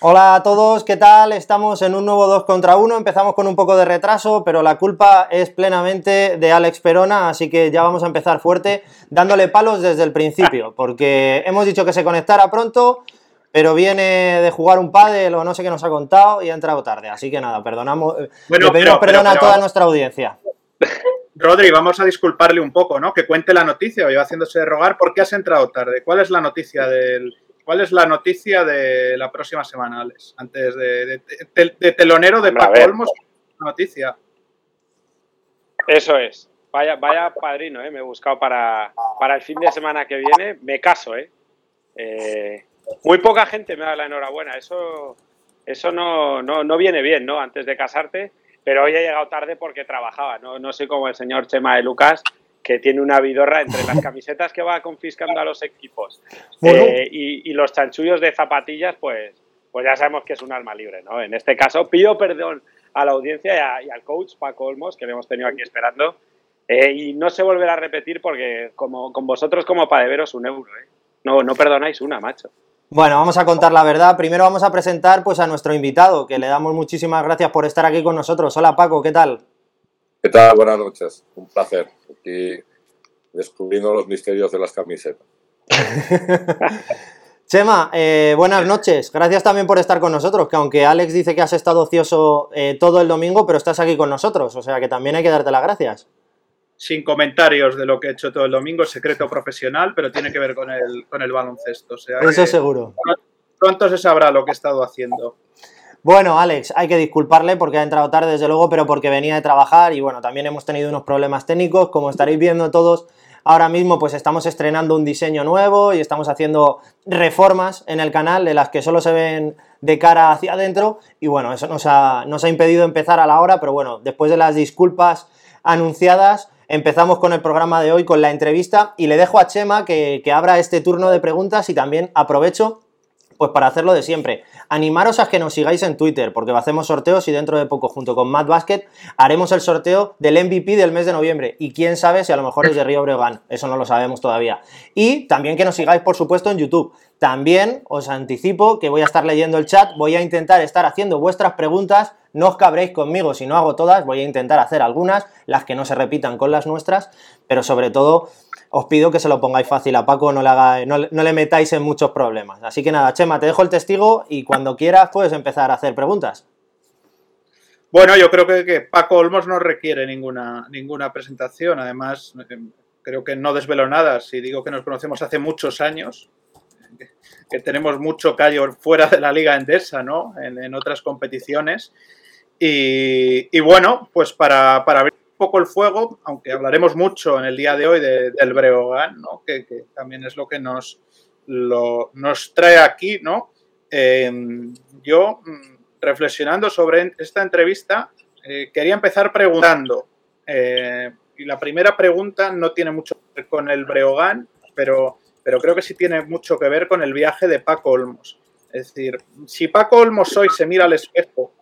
Hola a todos, ¿qué tal? Estamos en un nuevo 2 contra 1, empezamos con un poco de retraso, pero la culpa es plenamente de Alex Perona, así que ya vamos a empezar fuerte, dándole palos desde el principio, porque hemos dicho que se conectara pronto, pero viene de jugar un pádel o no sé qué nos ha contado y ha entrado tarde, así que nada, perdonamos, le pedimos perdón a toda nuestra audiencia. Rodri, vamos a disculparle un poco, ¿no? Que cuente la noticia, o haciéndose de rogar, ¿por qué has entrado tarde? ¿Cuál es la noticia del ¿Cuál es la noticia de la próxima semana, Alex? Antes de, telonero de Paco Olmos, noticia. Eso es. Vaya, vaya padrino, ¿eh? me he buscado para, para el fin de semana que viene. Me caso, ¿eh? ¿eh? muy poca gente me da la enhorabuena. Eso, eso no, no, no, viene bien, ¿no? Antes de casarte. Pero hoy he llegado tarde porque trabajaba. No, no soy como el señor Chema de Lucas, que tiene una vidorra entre las camisetas que va confiscando a los equipos eh, y, los chanchullos de zapatillas, pues, pues ya sabemos que es un alma libre, ¿no? En este caso, pido perdón a la audiencia y, al coach Paco Olmos, que le hemos tenido aquí esperando, eh, y no se volverá a repetir porque como, con vosotros como padeveros un euro, ¿eh? No, no perdonáis una, macho. Bueno, vamos a contar la verdad. Primero vamos a presentar pues a nuestro invitado, que le damos muchísimas gracias por estar aquí con nosotros. Hola Paco, ¿qué tal? ¿Qué tal? Buenas noches. Un placer. Aquí descubriendo los misterios de las camisetas. Chema, eh, buenas noches. Gracias también por estar con nosotros, que aunque Alex dice que has estado ocioso eh, todo el domingo, pero estás aquí con nosotros, o sea que también hay que darte las gracias. Sin comentarios de lo que he hecho todo el domingo, secreto profesional, pero tiene que ver con el, con el baloncesto. Eso seguro. Pronto se sabrá lo que he estado haciendo. Bueno, Alex, hay que disculparle porque ha entrado tarde, desde luego, pero porque venía de trabajar y bueno, también hemos tenido unos problemas técnicos, como estaréis viendo todos. Ahora mismo pues estamos estrenando un diseño nuevo y estamos haciendo reformas en el canal de las que solo se ven de cara hacia adentro y bueno, eso nos ha, impedido empezar a la hora, pero bueno, después de las disculpas anunciadas, empezamos con el programa de hoy, con la entrevista y le dejo a Chema que abra este turno de preguntas y también aprovecho pues para hacerlo de siempre. Animaros a que nos sigáis en Twitter, porque hacemos sorteos y dentro de poco, junto con Matt Basket, haremos el sorteo del MVP del mes de noviembre. Y quién sabe si a lo mejor es de Río Breogán, eso no lo sabemos todavía. Y también que nos sigáis, por supuesto, en YouTube. También os anticipo que voy a estar leyendo el chat, voy a intentar estar haciendo vuestras preguntas. No os cabréis conmigo si no hago todas, voy a intentar hacer algunas, las que no se repitan con las nuestras, pero sobre todo os pido que se lo pongáis fácil a Paco, no le, no, le metáis en muchos problemas. Así que nada, Chema, te dejo el testigo y cuando quieras puedes empezar a hacer preguntas. Bueno, yo creo que, Paco Olmos no requiere ninguna, ninguna presentación. Además, eh, creo que no desvelo nada si digo que nos conocemos hace muchos años, que, tenemos mucho callo fuera de la Liga Endesa, ¿no? En, otras competiciones. Y, bueno, pues para, para abrir poco el fuego, aunque hablaremos mucho en el día de hoy del Breogán, ¿no? que, también es lo que nos, nos trae aquí. ¿no? Eh, yo, mm, reflexionando sobre esta entrevista, eh, quería empezar preguntando, eh, y la primera pregunta no tiene mucho que ver con el Breogán, pero, pero creo que sí tiene mucho que ver con el viaje de Paco Olmos. Es decir, si Paco Olmos hoy se mira al espejo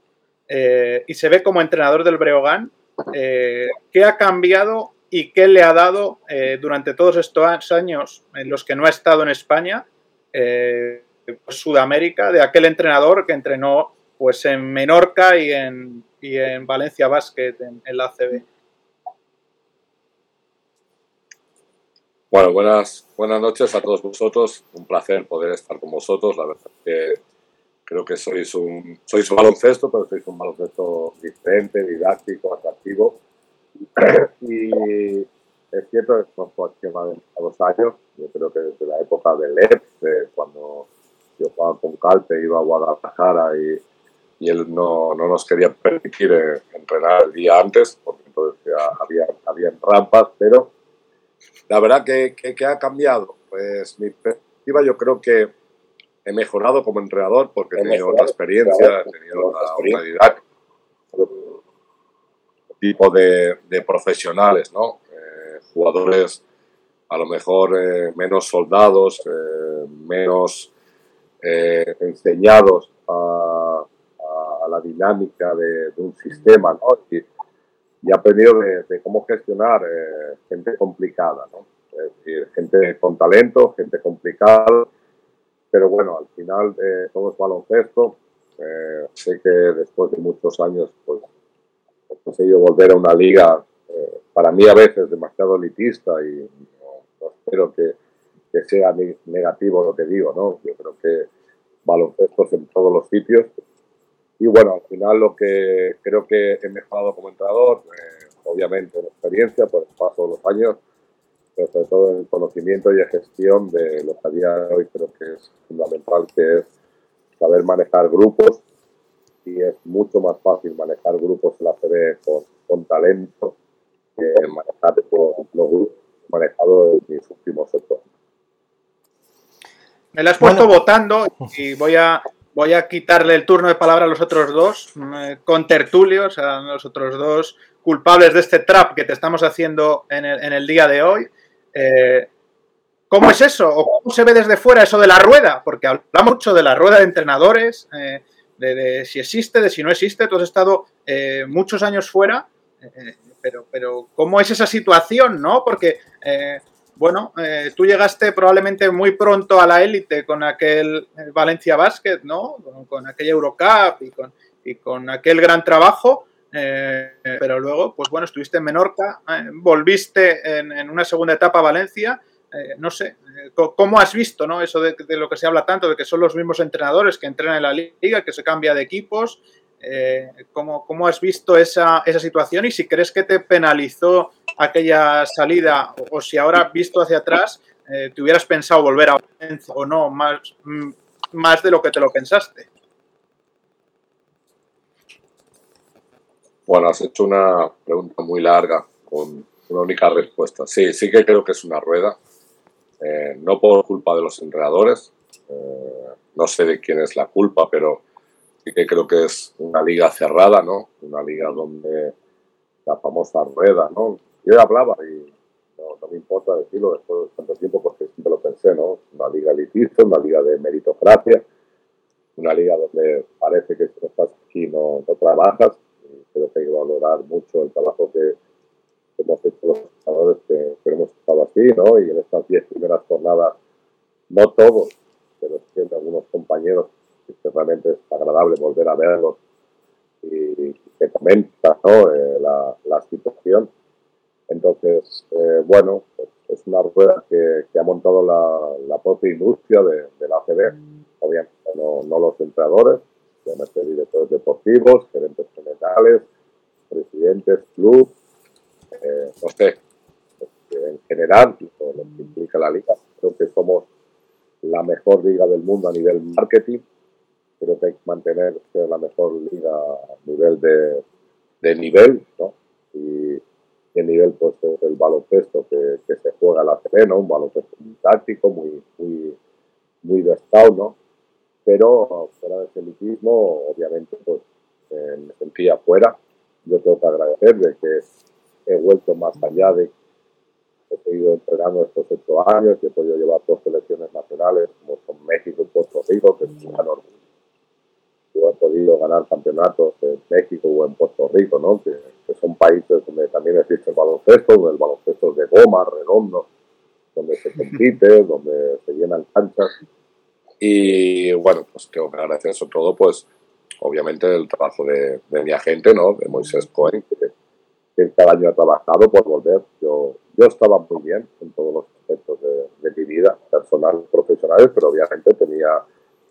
y se ve como entrenador del Breogán, eh, ¿qué ha cambiado y qué le ha dado eh, durante todos estos años en los que no ha estado en España, eh, pues, Sudamérica, de aquel entrenador que entrenó pues en Menorca y en, en Valencia Basket, en, la ACB? Bueno, buenas, buenas noches a todos vosotros. Un placer poder estar con vosotros. La verdad que creo que sois un, sois un baloncesto, pero sois un baloncesto diferente, didáctico, atractivo. y es cierto que conozco a a dos años, yo creo que desde la época del EP, cuando yo jugaba con Calpe, iba a Guadalajara y, y él no, no, nos quería permitir entrenar el día antes, porque entonces había, había rampas, pero la verdad que, que, que ha cambiado. Pues mi perspectiva yo creo que he mejorado como entrenador porque he tenido otra experiencia, he tenido una, didáctica, tipo de, de, profesionales, ¿no? Eh, jugadores a lo mejor eh, menos soldados, eh, menos enseñados a, a, la dinámica de, de un sistema, ¿no? Y, y he aprendido de, de cómo gestionar gente complicada, ¿no? Es decir, gente con talento, gente complicada, pero bueno, al final eh, todo es baloncesto Eh, sé que después de muchos años pues, he conseguido volver a una liga, eh, para mí a veces demasiado elitista y no, espero que, que, sea negativo lo que digo, ¿no? Yo creo que baloncestos en todos los sitios. Y bueno, al final lo que creo que he mejorado como entrenador, eh, obviamente en experiencia por el paso de los años, pero sobre todo en el conocimiento y en gestión de lo que a día de hoy creo que es fundamental, que es saber manejar grupos. Y es mucho más fácil manejar grupos en la CB con, con talento que manejar los grupos manejados en mis últimos ocho Me la has puesto votando y voy a, voy a quitarle el turno de palabra a los otros dos eh, con tertulios, a los otros dos culpables de este trap que te estamos haciendo en el, en el día de hoy. Eh, ¿Cómo es eso? ¿O cómo se ve desde fuera eso de la rueda? Porque hablamos mucho de la rueda de entrenadores, eh, de, si existe, de si no existe. Tú has estado eh, muchos años fuera, pero, ¿cómo es esa situación? ¿no? Porque, bueno, tú llegaste probablemente muy pronto a la élite con aquel Valencia Basket, ¿no? Con, aquella Eurocup con, y con aquel gran trabajo. Pero luego, pues bueno, estuviste en Menorca, volviste en, una segunda etapa a Valencia eh, no sé, eh, ¿cómo has visto ¿no? eso de, lo que se habla tanto, de que son los mismos entrenadores que entrenan en la liga, que se cambia de equipos? Eh, ¿cómo, ¿cómo, has visto esa, esa, situación y si crees que te penalizó aquella salida o, si ahora visto hacia atrás te hubieras pensado volver a o no, más, mm, más de lo que te lo pensaste? Bueno, has hecho una pregunta muy larga con una única respuesta. Sí, sí que creo que es una rueda. Eh, no por culpa de los entrenadores, eh, no sé de quién es la culpa, pero sí que creo que es una liga cerrada, ¿no? Una liga donde la famosa rueda, ¿no? Yo hablaba y no, me importa decirlo después de tanto tiempo porque siempre lo pensé, ¿no? Una liga elitista, una liga de meritocracia, una liga donde parece que si no estás aquí no, no trabajas. Creo que hay que valorar mucho el trabajo que hemos hecho los jugadores que, hemos estado así, ¿no? Y en estas diez primeras jornadas, no todos, pero siempre algunos compañeros que realmente es agradable volver a verlos y que comenta ¿no? Eh, la, la, situación. Entonces, eh, bueno, pues es una rueda que, que ha montado la, la, propia industria de, de la ACB, obviamente no, no los entrenadores, obviamente directores deportivos, gerentes generales, presidentes, clubes, eh, no sé, en general, lo que implica la liga, creo que somos la mejor liga del mundo a nivel marketing. Creo que hay que mantener ser la mejor liga a nivel de, nivel, ¿no? Y, el nivel, pues, es el baloncesto que, que se juega a la terreno, un baloncesto muy táctico, muy, muy, muy de estado, ¿no? Pero fuera de ese elitismo, obviamente, pues, eh, me sentía fuera. Yo tengo que agradecer de que he vuelto más allá de he seguido entrenando estos ocho años y he podido llevar dos selecciones nacionales como son México y Puerto Rico, que es un gran orgullo. Yo he podido ganar campeonatos en México o en Puerto Rico, ¿no? que, son países donde también existe el baloncesto, donde el baloncesto es de goma, redondo, donde se compite, donde se llenan canchas. Y bueno, pues tengo que agradecer eso todo, pues obviamente el trabajo de, de mi agente, ¿no? de Moisés Cohen, que que cada año ha trabajado por volver. Yo, yo estaba muy bien en todos los aspectos de, mi vida, personal, profesionales, pero obviamente tenía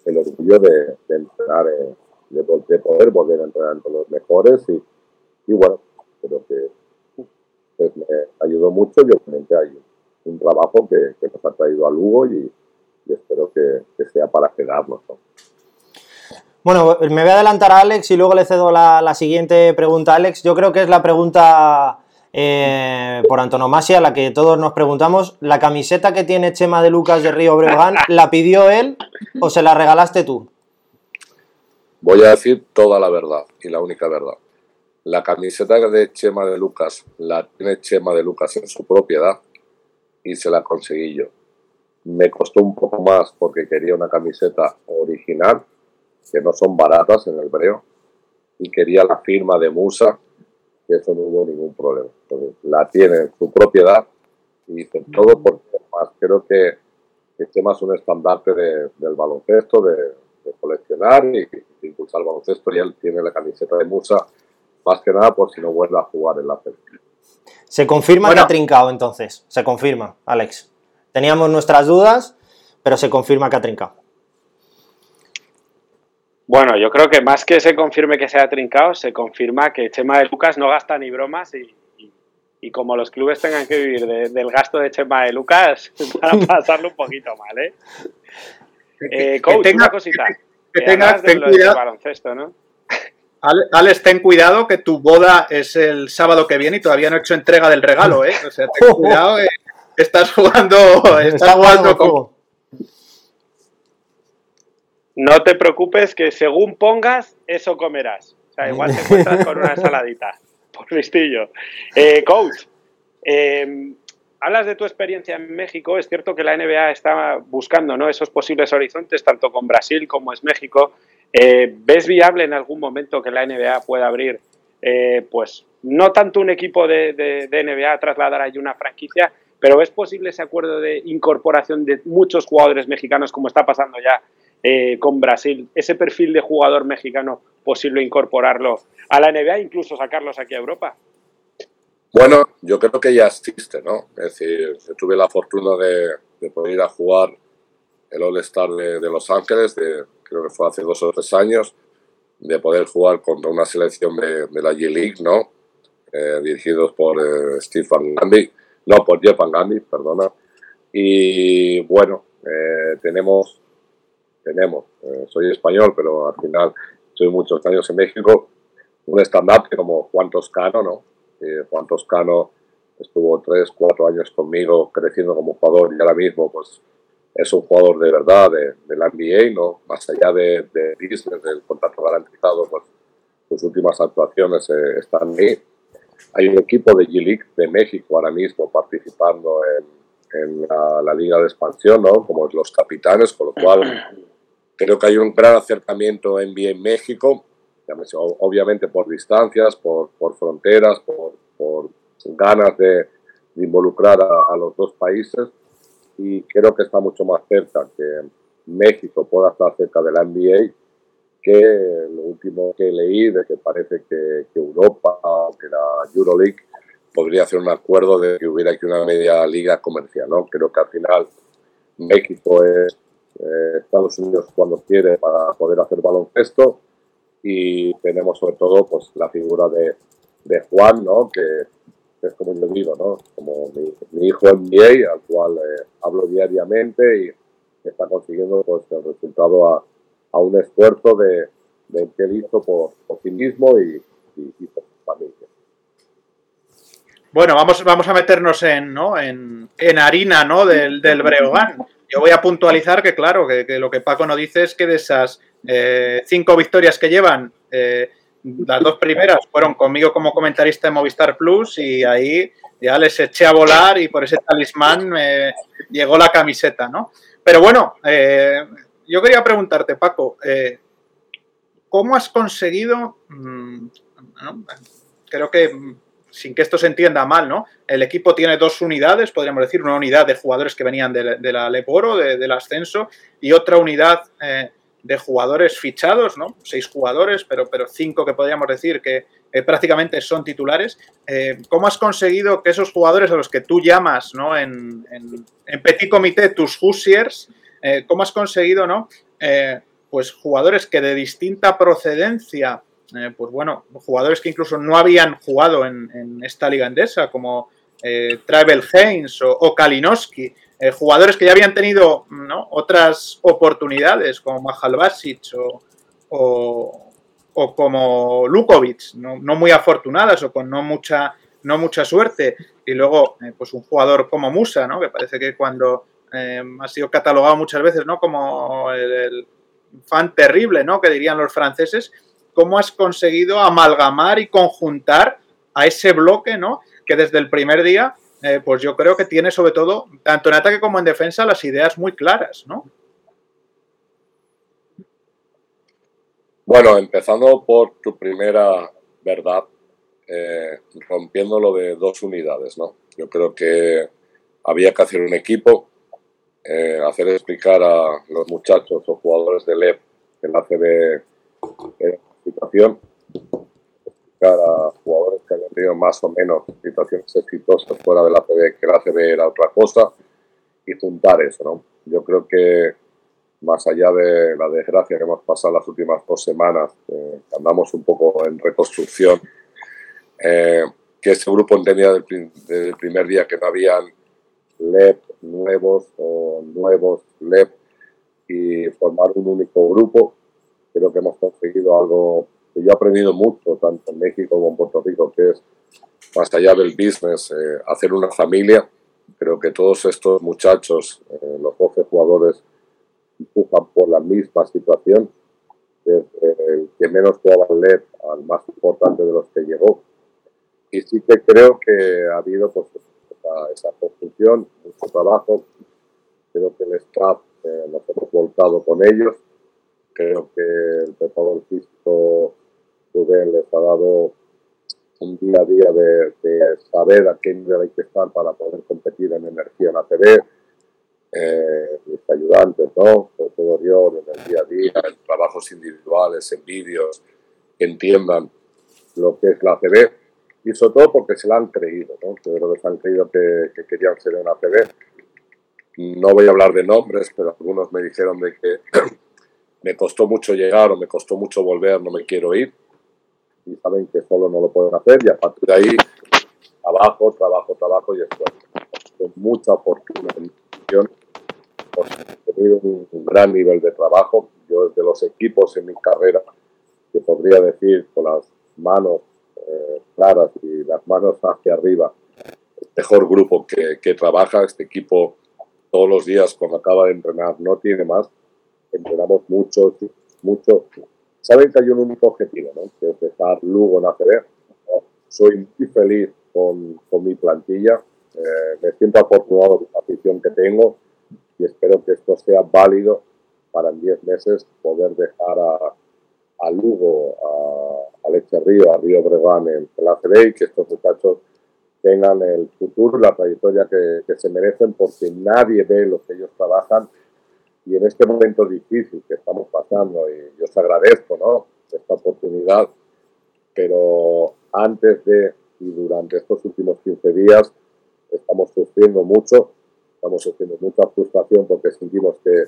el orgullo de, de entrenar, eh, de, poder volver a entrenar entre los mejores y, y bueno, creo que pues, me ayudó mucho y obviamente hay un trabajo que, que nos ha traído a Lugo y, y espero que, que, sea para quedarnos. ¿no? Bueno, me voy a adelantar a Alex y luego le cedo la, la siguiente pregunta a Alex. Yo creo que es la pregunta eh, por antonomasia, la que todos nos preguntamos. ¿La camiseta que tiene Chema de Lucas de Río Breogán, la pidió él o se la regalaste tú? Voy a decir toda la verdad y la única verdad. La camiseta de Chema de Lucas la tiene Chema de Lucas en su propiedad y se la conseguí yo. Me costó un poco más porque quería una camiseta original que no son baratas en el breo, y quería la firma de Musa, que eso no hubo ningún problema. la tiene en su propiedad y dice todo porque además creo que este más un estandarte de, del baloncesto, de, coleccionar y, impulsar el baloncesto y él tiene la camiseta de Musa, más que nada por si no vuelve a jugar en la selección. Se confirma que ha trincado entonces, se confirma, Alex. Teníamos nuestras dudas, pero se confirma que ha trincado. Bueno, yo creo que más que se confirme que se ha trincado, se confirma que Chema de Lucas no gasta ni bromas y, y como los clubes tengan que vivir del gasto de Chema de Lucas, van a pasarlo un poquito mal, ¿eh? eh coach, una cosita. Que, tengas, ten cuidado. Baloncesto, ¿no? Alex, ten cuidado que tu boda es el sábado que viene y todavía no he hecho entrega del regalo, ¿eh? O sea, ten cuidado, eh, estás jugando, estás jugando con... No te preocupes que según pongas, eso comerás. O sea, igual te encuentras con una ensaladita por listillo. Eh, coach, eh, hablas de tu experiencia en México. Es cierto que la NBA está buscando ¿no? esos posibles horizontes, tanto con Brasil como es México. Eh, ¿Ves viable en algún momento que la NBA pueda abrir, pues, no tanto un equipo de, de, NBA trasladar ahí una franquicia, pero ¿ves posible ese acuerdo de incorporación de muchos jugadores mexicanos, como está pasando ya con Brasil? Ese perfil de jugador mexicano posible incorporarlo a la NBA, incluso sacarlos aquí a Europa? Bueno, yo creo que ya existe, ¿no? Es decir, tuve la fortuna de, poder ir a jugar el All-Star de, Los Ángeles, de, creo que fue hace dos o tres años, de poder jugar contra una selección de, la G-League, ¿no? Eh, dirigidos por eh, Steve Van no, por Jeff Van Gundy, perdona. Y bueno, eh, tenemos, tenemos, soy español, pero al final soy muchos años en México, un stand-up como Juan Toscano, ¿no? Eh, Juan Toscano estuvo tres, cuatro años conmigo creciendo como jugador y ahora mismo pues es un jugador de verdad de, la NBA, ¿no? Más allá de, de del contrato garantizado, pues sus últimas actuaciones eh, están ahí. Hay un equipo de G-League de México ahora mismo participando en, en la, la, Liga de Expansión, ¿no? Como los capitanes, con lo cual creo que hay un gran acercamiento en NBA en México obviamente por distancias, por, por fronteras, por, por, ganas de, involucrar a, los dos países y creo que está mucho más cerca que México pueda estar cerca de la NBA que lo último que leí de que parece que, que Europa o que la Euroleague podría hacer un acuerdo de que hubiera aquí una media liga comercial. ¿no? Creo que al final México es eh, Estados Unidos cuando quiere para poder hacer baloncesto y tenemos sobre todo pues la figura de, de Juan, ¿no? que es como yo digo, ¿no? como mi, mi hijo NBA, al cual eh, hablo diariamente y está consiguiendo pues, el resultado a, a un esfuerzo de, de por, por, sí mismo y, y, por su familia. Bueno, vamos, vamos a meternos en, ¿no? en, en harina ¿no? del, del Breogán. Yo voy a puntualizar que, claro, que, lo que Paco no dice es que de esas eh, cinco victorias que llevan, eh, las dos primeras fueron conmigo como comentarista de Movistar Plus y ahí ya les eché a volar y por ese talismán llegó la camiseta, ¿no? Pero bueno, eh, yo quería preguntarte, Paco, ¿cómo has conseguido, mm, creo que sin que esto se entienda mal, ¿no? El equipo tiene dos unidades, podríamos decir, una unidad de jugadores que venían de, la Leporo, del ascenso, y otra unidad de jugadores fichados, ¿no? Seis jugadores, pero, pero cinco que podríamos decir que eh, prácticamente son titulares. Eh, ¿Cómo has conseguido que esos jugadores a los que tú llamas, ¿no? En, en, petit comité tus Hoosiers, eh, ¿cómo has conseguido, ¿no? pues jugadores que de distinta procedencia, pues bueno, jugadores que incluso no habían jugado en, esta liga endesa, como Travel Haynes o, o Kalinowski, eh, jugadores que ya habían tenido otras oportunidades, como Mahal Basic o, como Lukovic, no, muy afortunadas o con no mucha, no mucha suerte. Y luego, eh, pues un jugador como Musa, ¿no? que parece que cuando eh, ha sido catalogado muchas veces ¿no? como el, fan terrible, ¿no? que dirían los franceses, ¿cómo has conseguido amalgamar y conjuntar a ese bloque ¿no? que desde el primer día eh, pues yo creo que tiene sobre todo, tanto en ataque como en defensa, las ideas muy claras, ¿no? Bueno, empezando por tu primera verdad, eh, rompiendo lo de dos unidades, ¿no? Yo creo que había que hacer un equipo, eh, hacer explicar a los muchachos o jugadores del EP, el ACB, era una situación a jugadores que habían tenido más o menos situaciones exitosas fuera de la ACB, que la ACB era otra cosa, y juntar eso, ¿no? Yo creo que más allá de la desgracia que hemos pasado las últimas dos semanas, eh, andamos un poco en reconstrucción, eh, que ese grupo entendía desde el primer día que no habían LEP nuevos o nuevos LEP y formar un único grupo. Creo que hemos conseguido algo que yo he aprendido mucho, tanto en México como en Puerto Rico, que es más allá del business, eh, hacer una familia. Creo que todos estos muchachos, los 12 jugadores, empujan por la misma situación, desde el que menos jugaba LED al más importante de los que llegó. Y sí que creo que ha habido pues, esa, construcción, mucho trabajo. Creo que el staff eh, nos hemos volcado con ellos. Creo que el preparador físico Rubén les ha dado un día a día de, de, saber a qué nivel hay que estar para poder competir en energía en ACB eh, mis ayudantes, ¿no? Sobre todo yo, en el día a día, en trabajos individuales, en vídeos, que entiendan lo que es la ACB sobre todo porque se la han creído, ¿no? creo que se han creído que, querían ser en ACB. No voy a hablar de nombres, pero algunos me dijeron de que me costó mucho llegar o me costó mucho volver, no me quiero ir. Y saben que solo no lo pueden hacer y a partir de ahí, trabajo, trabajo, trabajo y esto. Con mucha fortuna he tenido un, gran nivel de trabajo. Yo de los equipos en mi carrera, que podría decir con las manos eh, claras y las manos hacia arriba, el mejor grupo que, que, trabaja, este equipo todos los días cuando acaba de entrenar no tiene más, entrenamos mucho, mucho. Saben que hay un único objetivo, ¿no? que es dejar Lugo en ACB. Soy muy feliz con, con mi plantilla, eh, me siento afortunado con la afición que tengo, y espero que esto sea válido para en 10 meses poder dejar a, a Lugo, a, a Leche Río, a Río Bregán en el y que estos muchachos tengan el futuro, la trayectoria que, que, se merecen porque nadie ve lo que ellos trabajan y en este momento difícil que estamos pasando y yo os agradezco ¿no? esta oportunidad, pero antes de y durante estos últimos 15 días estamos sufriendo mucho estamos sufriendo mucha frustración porque sentimos que,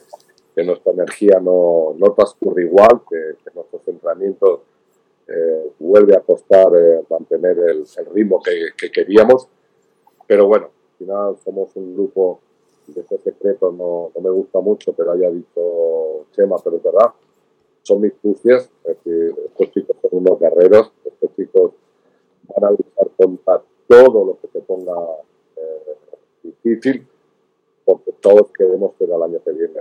que nuestra energía no, no transcurre igual, que, que nuestros entrenamientos eh, vuelve a costar eh, mantener el, ritmo que, que, queríamos. Pero bueno, al final somos un grupo, de ese secreto no, no, me gusta mucho, pero haya dicho Chema, pero es verdad, son mis crucias, es decir, estos chicos son unos guerreros, estos chicos van a luchar contra todo lo que se ponga eh, difícil porque todos queremos que el año que viene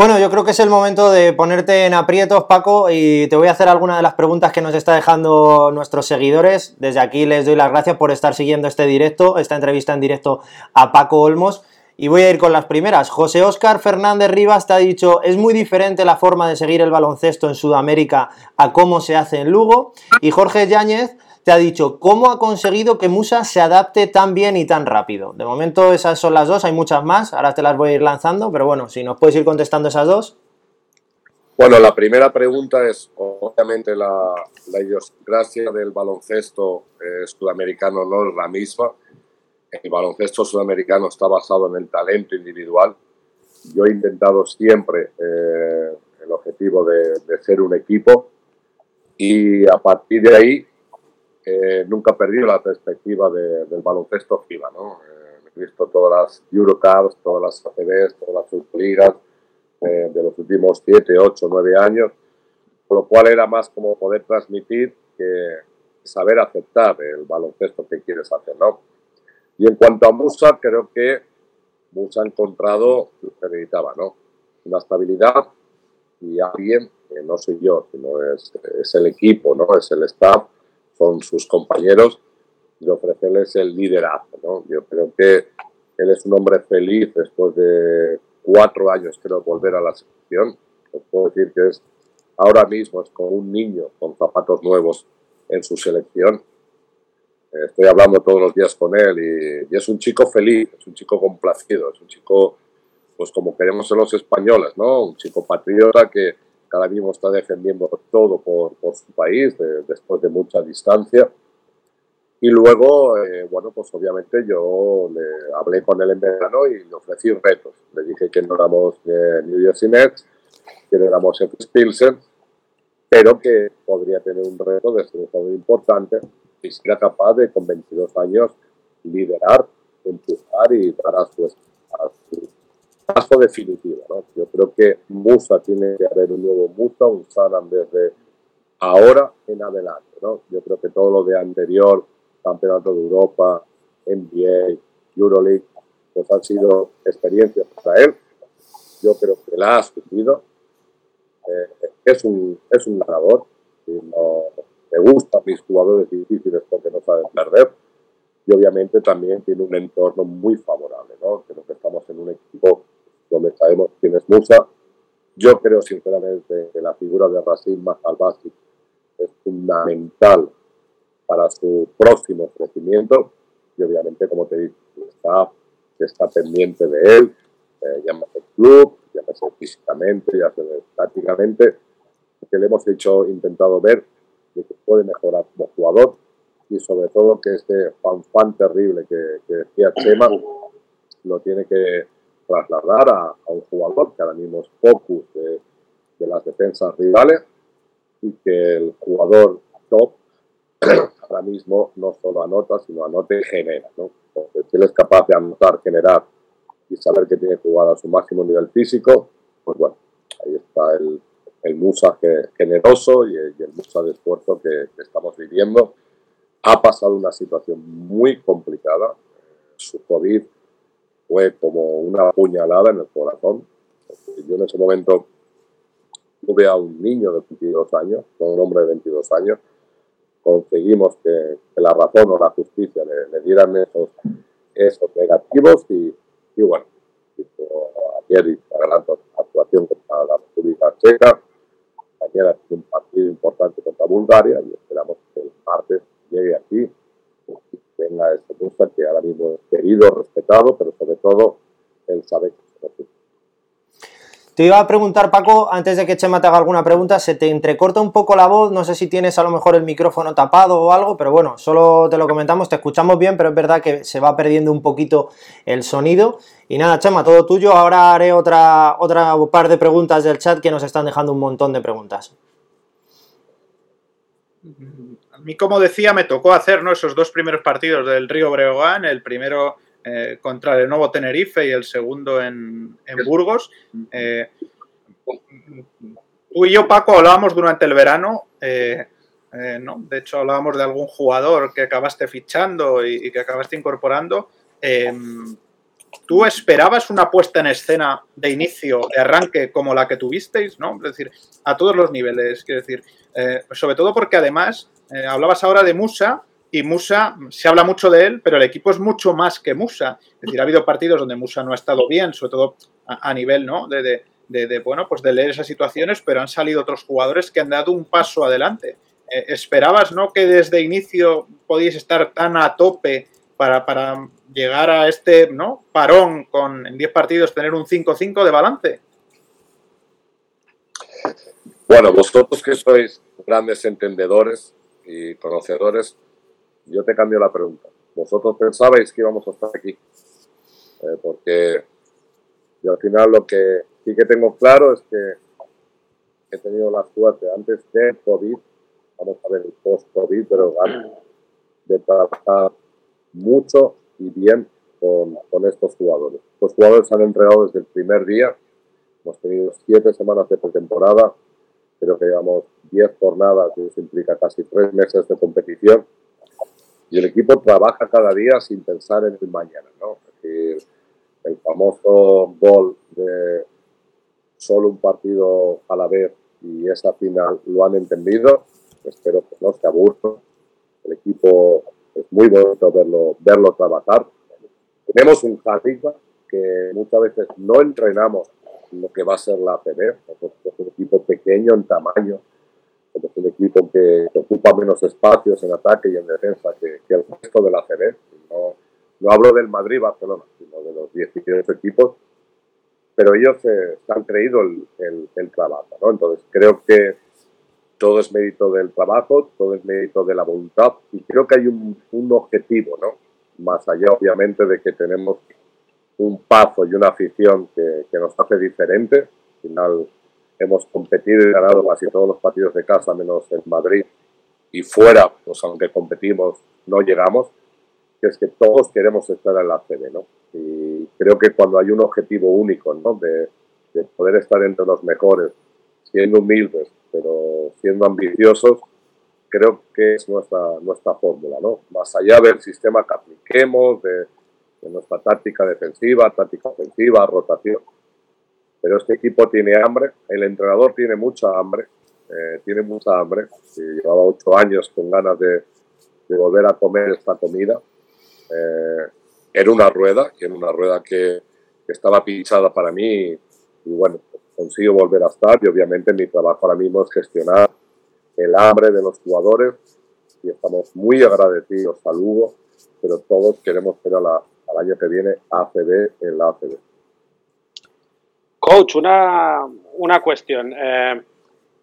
Bueno, yo creo que es el momento de ponerte en aprietos, Paco, y te voy a hacer algunas de las preguntas que nos está dejando nuestros seguidores. Desde aquí les doy las gracias por estar siguiendo este directo, esta entrevista en directo a Paco Olmos. Y voy a ir con las primeras. José Óscar Fernández Rivas te ha dicho, es muy diferente la forma de seguir el baloncesto en Sudamérica a cómo se hace en Lugo. Y Jorge Yáñez te ha dicho cómo ha conseguido que Musa se adapte tan bien y tan rápido. De momento esas son las dos, hay muchas más, ahora te las voy a ir lanzando, pero bueno, si nos puedes ir contestando esas dos. Bueno, la primera pregunta es, obviamente, la, la idiosincrasia del baloncesto eh, sudamericano no es la misma. El baloncesto sudamericano está basado en el talento individual. Yo he intentado siempre eh, el objetivo de, de ser un equipo y a partir de ahí eh, nunca he perdido la perspectiva de, del baloncesto FIBA, ¿no? Eh, he visto todas las Eurocups, todas las ACBs, todas las subligas eh, de los últimos 7, 8, 9 años, por lo cual era más como poder transmitir que saber aceptar el baloncesto que quieres hacer, ¿no? Y en cuanto a Musa, creo que Musa ha encontrado lo que necesitaba, ¿no? Una estabilidad y alguien que no soy yo, sino es, es el equipo, ¿no? Es el staff con sus compañeros y ofrecerles el liderazgo. ¿no? Yo creo que él es un hombre feliz después de cuatro años, creo, volver a la selección. Os puedo decir que es ahora mismo es como un niño con zapatos nuevos en su selección. Estoy hablando todos los días con él y, y, es un chico feliz, es un chico complacido, es un chico, pues como queremos ser los españoles, ¿no? Un chico patriota que, que ahora mismo está defendiendo todo por, por su país después de mucha distancia. Y luego, eh, bueno, pues obviamente yo le hablé con él en verano y le ofrecí retos. Le dije que no éramos New Jersey Nets, que no éramos F. Pilsen, pero que podría tener un reto de ser un jugador importante y sería capaz de, con 22 años, liderar, empujar y dar a su, paso definitivo. ¿no? Yo creo que Musa tiene que haber un nuevo Musa, un Sanan desde ahora en adelante. ¿no? Yo creo que todo lo de anterior Campeonato de Europa, NBA, Euroleague, pues han sido experiencias para él. Yo creo que la ha asumido. Eh, es, un, es un ganador. Y no, me gustan mis jugadores difíciles porque no saben perder. Y obviamente también tiene un entorno muy favorable. ¿no? Creo que estamos en un equipo donde sabemos quién es Musa. Yo creo sinceramente que la figura de Rasim Mahalbasi es fundamental para su próximo crecimiento. Y obviamente, como te digo, está, está pendiente de él, eh, llámese el club, llámese físicamente, sea tácticamente, que le hemos hecho, intentado ver de que puede mejorar como jugador. Y sobre todo que este fan, fan terrible que, que decía Chema lo tiene que trasladar a, un jugador que ahora mismo es focus de, de las defensas rivales y que el jugador top ahora mismo no solo anota, sino anota y genera. ¿no? si él es capaz de anotar, generar y saber que tiene que jugar a su máximo nivel físico, pues bueno, ahí está el, el Musa generoso y el, Musa de esfuerzo que, estamos viviendo. Ha pasado una situación muy complicada. Su COVID fue como una puñalada en el corazón. Yo en ese momento tuve a un niño de 22 años, un hombre de 22 años, conseguimos que, la razón o la justicia le, dieran esos, esos negativos y, y bueno, ayer adelanto actuación contra la República Checa, mañana es un partido importante contra Bulgaria y esperamos que el martes llegue aquí y tenga este gusto que ahora mismo es querido, respetado, pero sobre todo él sabe que te iba a preguntar, Paco, antes de que Chema te haga alguna pregunta, se te entrecorta un poco la voz, no sé si tienes a lo mejor el micrófono tapado o algo, pero bueno, solo te lo comentamos, te escuchamos bien, pero es verdad que se va perdiendo un poquito el sonido. Y nada, Chema, todo tuyo. Ahora haré otra, otra par de preguntas del chat que nos están dejando un montón de preguntas. A mí, como decía, me tocó hacer esos dos primeros partidos del Río Breogán, el primero eh, contra el nuevo Tenerife y el segundo en, Burgos. Eh, tú y yo, Paco, hablábamos durante el verano, eh, ¿no? de hecho hablábamos de algún jugador que acabaste fichando y, que acabaste incorporando. ¿Tú esperabas una puesta en escena de inicio, de arranque como la que tuvisteis? ¿no? Es decir, a todos los niveles, quiero decir, sobre todo porque además hablabas ahora de Musa, y Musa, se habla mucho de él, pero el equipo es mucho más que Musa. Es decir, ha habido partidos donde Musa no ha estado bien, sobre todo a, nivel, ¿no? De, bueno, pues de leer esas situaciones, pero han salido otros jugadores que han dado un paso adelante. Eh, ¿Esperabas, no, que desde inicio podíais estar tan a tope para, llegar a este. Parón con en 10 partidos tener un 5-5 de balance? Bueno, vosotros que sois grandes entendedores conocedores, yo te cambio la pregunta. ¿Vosotros pensabais que íbamos a estar aquí? Eh, porque yo al final lo que sí que tengo claro es que he tenido la suerte antes de COVID, vamos a ver el post-COVID, pero de trabajar mucho y bien con, con, estos jugadores. Los jugadores han entregado desde el primer día. Hemos tenido siete semanas de pretemporada. Creo que llevamos diez jornadas y eso implica casi tres meses de competición y el equipo trabaja cada día sin pensar en el mañana, ¿no? Es decir, el famoso gol de solo un partido a la vez y esa final lo han entendido. Espero que no se aburran. El equipo es muy bonito verlo, verlo trabajar. Tenemos un carisma que muchas veces no entrenamos lo que va a ser la ACB. Es un equipo pequeño en tamaño, es un equipo que, ocupa menos espacios en ataque y en defensa que, el resto de la CB. No, no hablo del Madrid-Barcelona, sino de los 18 equipos. pero ellos se han creído el, el, trabajo, ¿no? Entonces creo que todo es mérito del trabajo, todo es mérito de la voluntad y creo que hay un, un objetivo, ¿no? Más allá, obviamente, de que tenemos un paso y una afición que, que nos hace diferente. Al final hemos competido y ganado casi todos los partidos de casa, menos en Madrid. Y fuera, pues aunque competimos, no llegamos. Que es que todos queremos estar en la CB, ¿no? Y creo que cuando hay un objetivo único, ¿no? De, de poder estar entre los mejores, siendo humildes, pero siendo ambiciosos, creo que es nuestra, nuestra fórmula, ¿no? Más allá del sistema que apliquemos, de, de nuestra táctica defensiva, táctica ofensiva, rotación. Pero este equipo tiene hambre, el entrenador tiene mucha hambre, eh, tiene mucha hambre. llevaba ocho años con ganas de, de volver a comer esta comida. Eh, era una rueda, era una rueda que, que estaba pinchada para mí y bueno, consigo volver a estar y obviamente mi trabajo ahora mismo es gestionar el hambre de los jugadores y estamos muy agradecidos a Lugo, pero todos queremos ver al año que viene ACB en la ACB. Coach, una, una cuestión. Eh,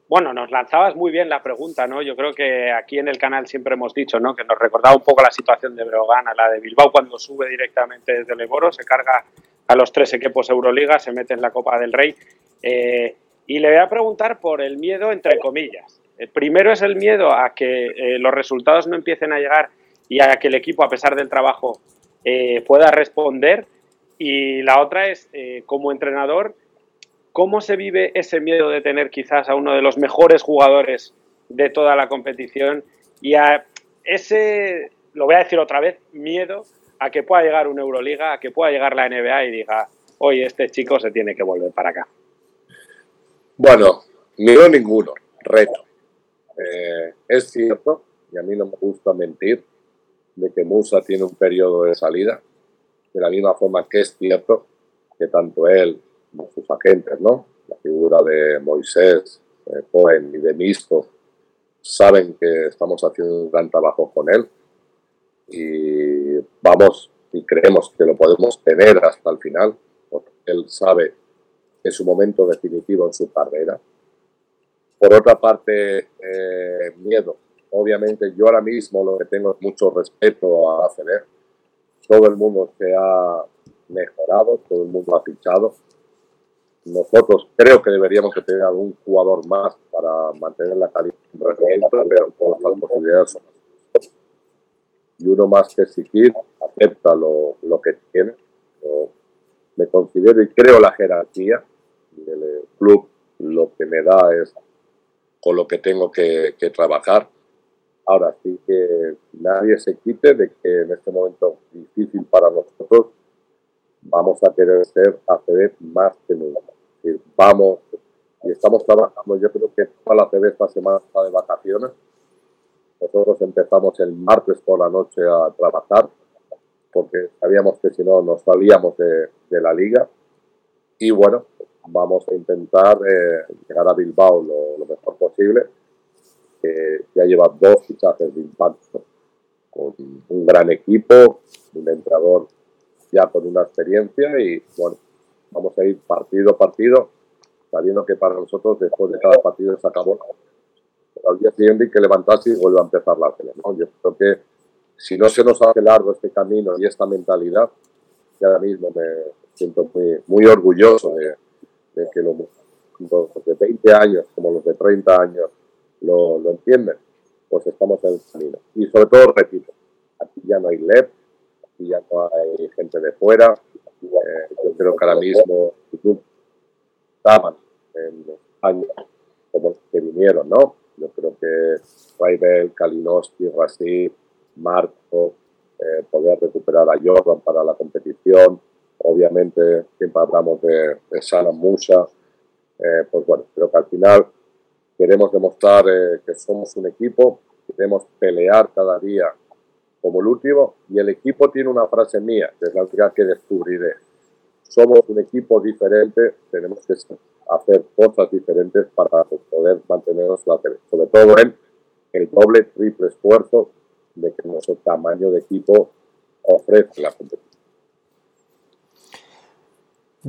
bueno, nos lanzabas muy bien la pregunta, ¿no? Yo creo que aquí en el canal siempre hemos dicho, ¿no? Que nos recordaba un poco la situación de Breogán la de Bilbao cuando sube directamente desde el Eboro, se carga a los tres equipos Euroliga, se mete en la Copa del Rey. Eh, y le voy a preguntar por el miedo, entre comillas. El primero es el miedo a que eh, los resultados no empiecen a llegar y a que el equipo, a pesar del trabajo, eh, pueda responder. Y la otra es, eh, como entrenador, ¿cómo se vive ese miedo de tener quizás a uno de los mejores jugadores de toda la competición y a ese, lo voy a decir otra vez, miedo a que pueda llegar una Euroliga, a que pueda llegar la NBA y diga, oye, este chico se tiene que volver para acá? Bueno, miedo ninguno, reto. Eh, es cierto, y a mí no me gusta mentir, de que Musa tiene un periodo de salida, de la misma forma que es cierto que tanto él como sus agentes, ¿no? la figura de Moisés, de Cohen y de Misco, saben que estamos haciendo un gran trabajo con él y vamos y creemos que lo podemos tener hasta el final, porque él sabe que es su momento definitivo en su carrera. Por otra parte, eh, miedo. Obviamente yo ahora mismo lo que tengo es mucho respeto a ACB. Todo el mundo se ha mejorado, todo el mundo ha fichado. Nosotros creo que deberíamos de tener algún jugador más para mantener la calidad pero todas las posibilidades son y uno más que exigir acepta lo, lo que tiene. Yo me considero y creo la jerarquía del club lo que me da es con lo que tengo que, que trabajar. Ahora sí que nadie se quite de que en este momento difícil para nosotros vamos a querer ser ACB más que nunca. Vamos y estamos trabajando, yo creo que toda la ACB esta semana está de vacaciones. Nosotros empezamos el martes por la noche a trabajar porque sabíamos que si no nos salíamos de, de la liga. Y bueno, vamos a intentar eh, llegar a Bilbao lo, lo mejor posible. Eh, ya lleva dos fichajes de impacto con un gran equipo, un entrenador ya con una experiencia y bueno, vamos a ir partido a partido, sabiendo que para nosotros después de cada partido se acabó. al día siguiente que levantarse y vuelve a empezar la tele. ¿no? Yo creo que si no se nos hace largo este camino y esta mentalidad, ya ahora mismo me siento muy, muy orgulloso de, de que los, de 20 años como los de 30 años lo, lo entienden, pues estamos en el camino. Y sobre todo, repito, aquí ya no hay LEP, aquí ya no hay gente de fuera. Eh, yo creo que ahora mismo estaban en años como los que vinieron, ¿no? Yo creo que Raibel, Kalinowski, Rassi, Marco, eh, poder recuperar a Jordan para la competición, obviamente siempre hablamos de, de Sana Musa, eh, pues bueno, creo que al final queremos demostrar eh, que somos un equipo, queremos pelear cada día como el último y el equipo tiene una frase mía, que es la única que descubriré. Somos un equipo diferente, tenemos que hacer cosas diferentes para poder mantenernos la sobre todo en el doble, triple esfuerzo de que nuestro tamaño de equipo ofrece la competición.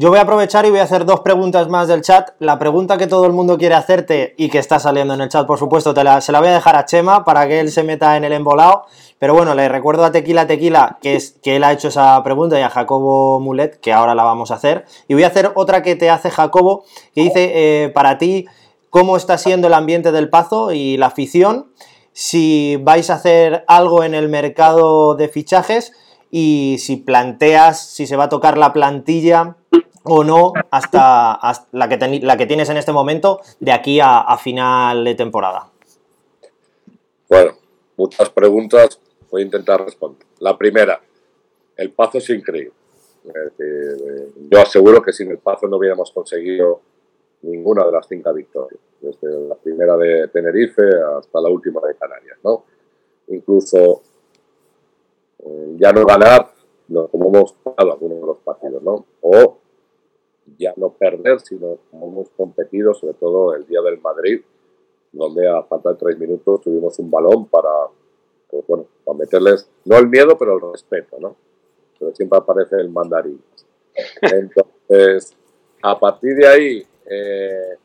Yo voy a aprovechar y voy a hacer dos preguntas más del chat. La pregunta que todo el mundo quiere hacerte y que está saliendo en el chat, por supuesto, se la voy a dejar a Chema para que él se meta en el embolado. Pero bueno, le recuerdo a Tequila Tequila que, es, que él ha hecho esa pregunta y a Jacobo Mulet que ahora la vamos a hacer. Y voy a hacer otra que te hace Jacobo, que dice, eh, para ti, ¿cómo está siendo el ambiente del Pazo y la afición? Si vais a hacer algo en el mercado de fichajes y si planteas si se va a tocar la plantilla o no hasta, la, que tienes en este momento de aquí a, final de temporada. Bueno, muchas preguntas, voy a intentar responder. La primera, el Pazo es increíble. Eh, yo aseguro que sin el Pazo no hubiéramos conseguido ninguna de las cinco victorias, desde la primera de Tenerife hasta la última de Canarias, ¿no? Incluso eh, ya no ganar, como hemos jugado algunos de los partidos, ¿no? O ya no perder, sino como hemos competido, sobre todo el día del Madrid, donde a falta de tres minutos tuvimos un balón para, pues bueno, para meterles, no el miedo, pero el respeto, ¿no? Pero siempre aparece el mandarín. Entonces, a partir de ahí, eh,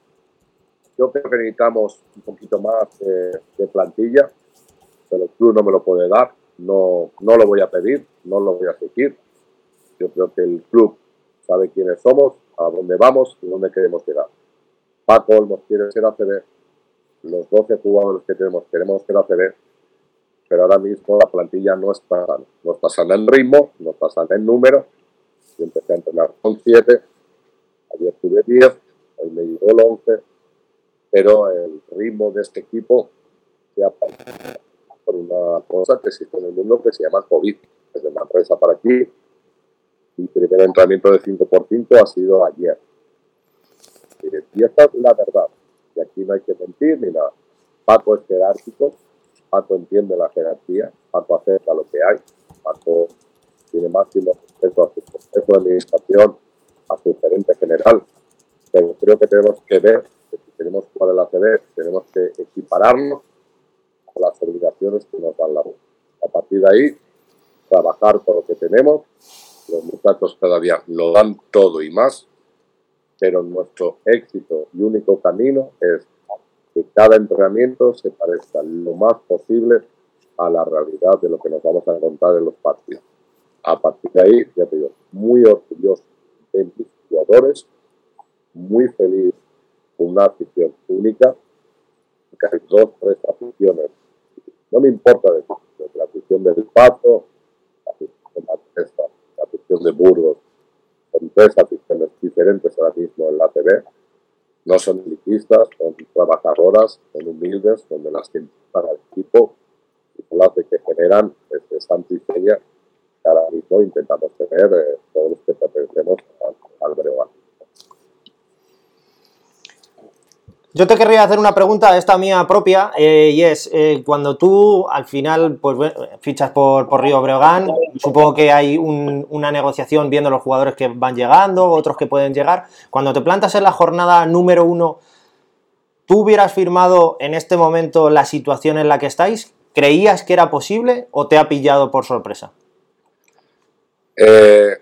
yo creo que necesitamos un poquito más de plantilla, pero el club no me lo puede dar, no, no lo voy a pedir, no lo voy a seguir. Yo creo que el club sabe quiénes somos, a dónde vamos y dónde queremos llegar. Paco Olmos quiere ser ACB, los 12 jugadores que tenemos queremos ser ACB, pero ahora mismo la plantilla no está, no está pasando en ritmo, no está pasando en número. Yo empecé a entrenar con 7, ayer tuve 10, hoy me llegó el 11, pero el ritmo de este equipo se ha por una cosa que existe en el mundo que se llama COVID. Desde Manresa para aquí, mi primer entrenamiento de 5x5 ha sido ayer. Y esta es la verdad. Y aquí no hay que mentir ni nada. Paco es jerárquico, Paco entiende la jerarquía, Paco acepta lo que hay, Paco tiene máximo respeto a su proceso de administración, a su gerente general. Pero creo que tenemos que ver que si queremos jugar el ACB, tenemos que equipararnos a las obligaciones que nos dan la voz. A partir de ahí, trabajar con lo que tenemos los muchachos cada día lo dan todo y más, pero nuestro éxito y único camino es que cada entrenamiento se parezca lo más posible a la realidad de lo que nos vamos a encontrar en los partidos. A partir de ahí, ya te digo, muy orgulloso de mis jugadores, muy feliz con una afición única, que hay dos, tres aficiones. No me importa decir, la afición del Paso, la afición de Manchester, de Burgos, son tres aficiones diferentes ahora mismo en la TV. No son elitistas, son trabajadoras, son humildes, son de las que para el equipo y son las que generan este Santo y ahora mismo intentamos tener eh, todos los que pertenecemos al, al. Yo te querría hacer una pregunta, esta mía propia, eh, y es, eh, cuando tú al final pues, fichas por, por Río Breogán, supongo que hay una negociación viendo los jugadores que van llegando, otros que pueden llegar. Cuando te plantas en la jornada número uno, ¿tú hubieras firmado en este momento la situación en la que estáis? ¿Creías que era posible o te ha pillado por sorpresa? Eh,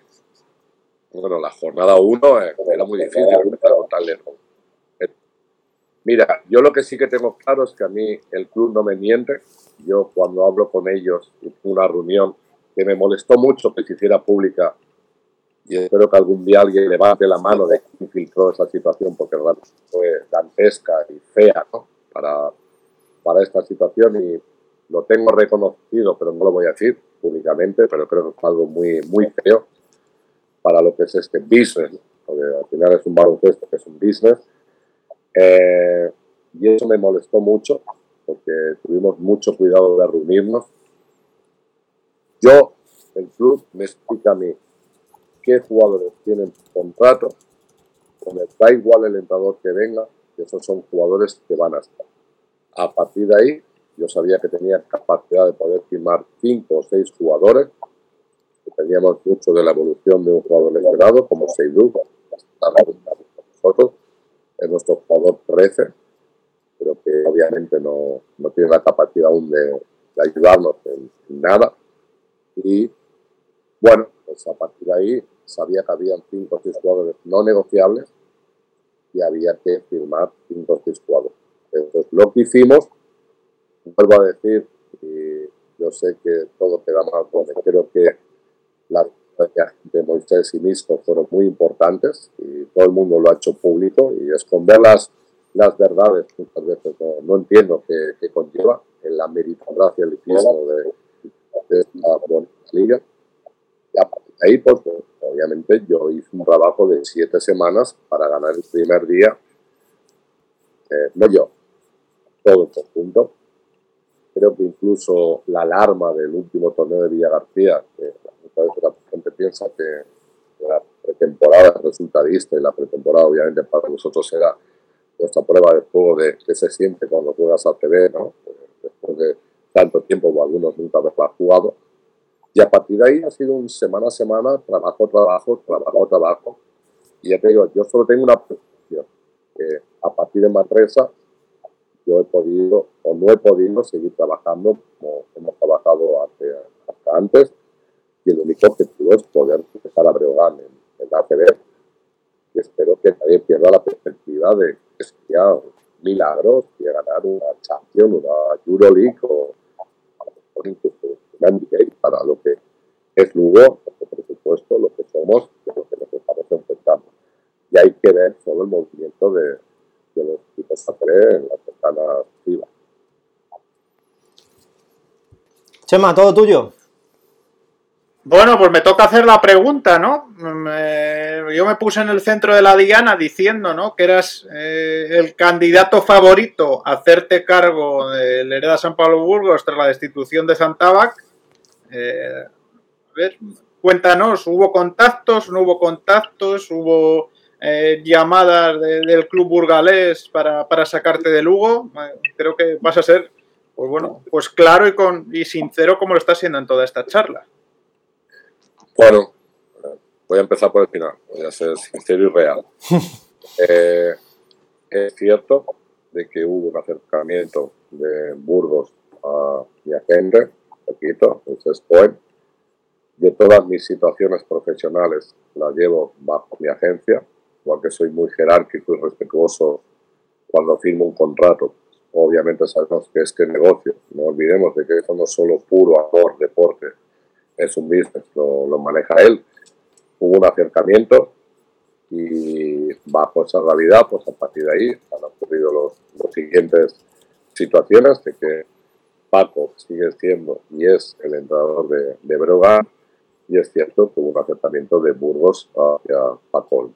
bueno, la jornada uno era muy difícil empezar con tal Mira, yo lo que sí que tengo claro es que a mí el club no me miente. Yo cuando hablo con ellos, una reunión que me molestó mucho que se hiciera pública y espero que algún día alguien levante la mano de quién filtró esa situación porque realmente fue dantesca y fea ¿no? para, para esta situación y lo tengo reconocido, pero no lo voy a decir públicamente, pero creo que es algo muy, muy feo para lo que es este business, porque al final es un baloncesto que es un business eh, y eso me molestó mucho porque tuvimos mucho cuidado de reunirnos. Yo, el club me explica a mí qué jugadores tienen contrato, me da igual el entrenador que venga, que esos son jugadores que van a estar. A partir de ahí, yo sabía que tenía capacidad de poder firmar cinco o seis jugadores, que teníamos mucho de la evolución de un jugador lesionado, como Seydou, que está nosotros, es nuestro jugador 13, pero que obviamente no, no tiene la capacidad aún de, ayudarnos en, nada. Y bueno, pues a partir de ahí sabía que habían cinco o seis jugadores no negociables y había que firmar cinco o seis jugadores. Entonces, lo que hicimos, vuelvo a decir, y yo sé que todo queda mal, porque creo que las de Moisés y Misco fueron muy importantes y todo el mundo lo ha hecho público y esconder las, las verdades muchas veces no, entiendo qué, conlleva en la meritocracia elitismo de, de esta liga. Y a partir de ahí, pues, obviamente yo hice un trabajo de siete semanas para ganar el primer día, eh, no yo, todo el conjunto. Creo que incluso la alarma del último torneo de Villa García, que muchas veces la gente piensa que la pretemporada es resultadista y la pretemporada obviamente para nosotros era nuestra prueba de fuego de qué se siente cuando juegas a TV, ¿no? después de tanto tiempo o algunos nunca haberla jugado. Y a partir de ahí ha sido un semana a semana, trabajo, trabajo, trabajo, trabajo. Y ya te digo, yo solo tengo una preocupación, que a partir de Matresa yo he podido o no he podido seguir trabajando como hemos trabajado hasta antes y el único objetivo es poder dejar a Breogán en, la ACB y espero que nadie pierda la perspectiva de que sería milagros y ganar una Champions, una Euroleague o incluso una NBA para lo que es Lugo, por supuesto, lo que somos y lo que nos estamos enfrentando. Y hay que ver solo el movimiento de, de los equipos ACB en la cercana FIBA. Chema, todo tuyo. Bueno, pues me toca hacer la pregunta, ¿no? yo me puse en el centro de la diana diciendo, ¿no? Que eras eh, el candidato favorito a hacerte cargo del Hereda San Pablo Burgos tras la destitución de Santabac. Eh, a ver, cuéntanos, ¿hubo contactos? ¿No hubo contactos? ¿Hubo eh, llamadas del club burgalés para, para sacarte de Lugo? creo que vas a ser, pues bueno, pues claro y, con, y sincero como lo estás siendo en toda esta charla. Bueno, voy a empezar por el final, voy a ser sincero y real. Eh, es cierto de que hubo un acercamiento de Burgos a mi agente, repito, es Cohen. De todas mis situaciones profesionales las llevo bajo mi agencia, porque soy muy jerárquico y respetuoso cuando firmo un contrato. Obviamente sabemos que este negocio, no olvidemos de que eso no es solo puro amor, deporte, es un business, lo, maneja él. Hubo un acercamiento y bajo esa realidad, pues a partir de ahí han ocurrido los, los siguientes situaciones de que Paco sigue siendo y es el entrenador de, de Brogan y es cierto que hubo un acercamiento de Burgos hacia Paco.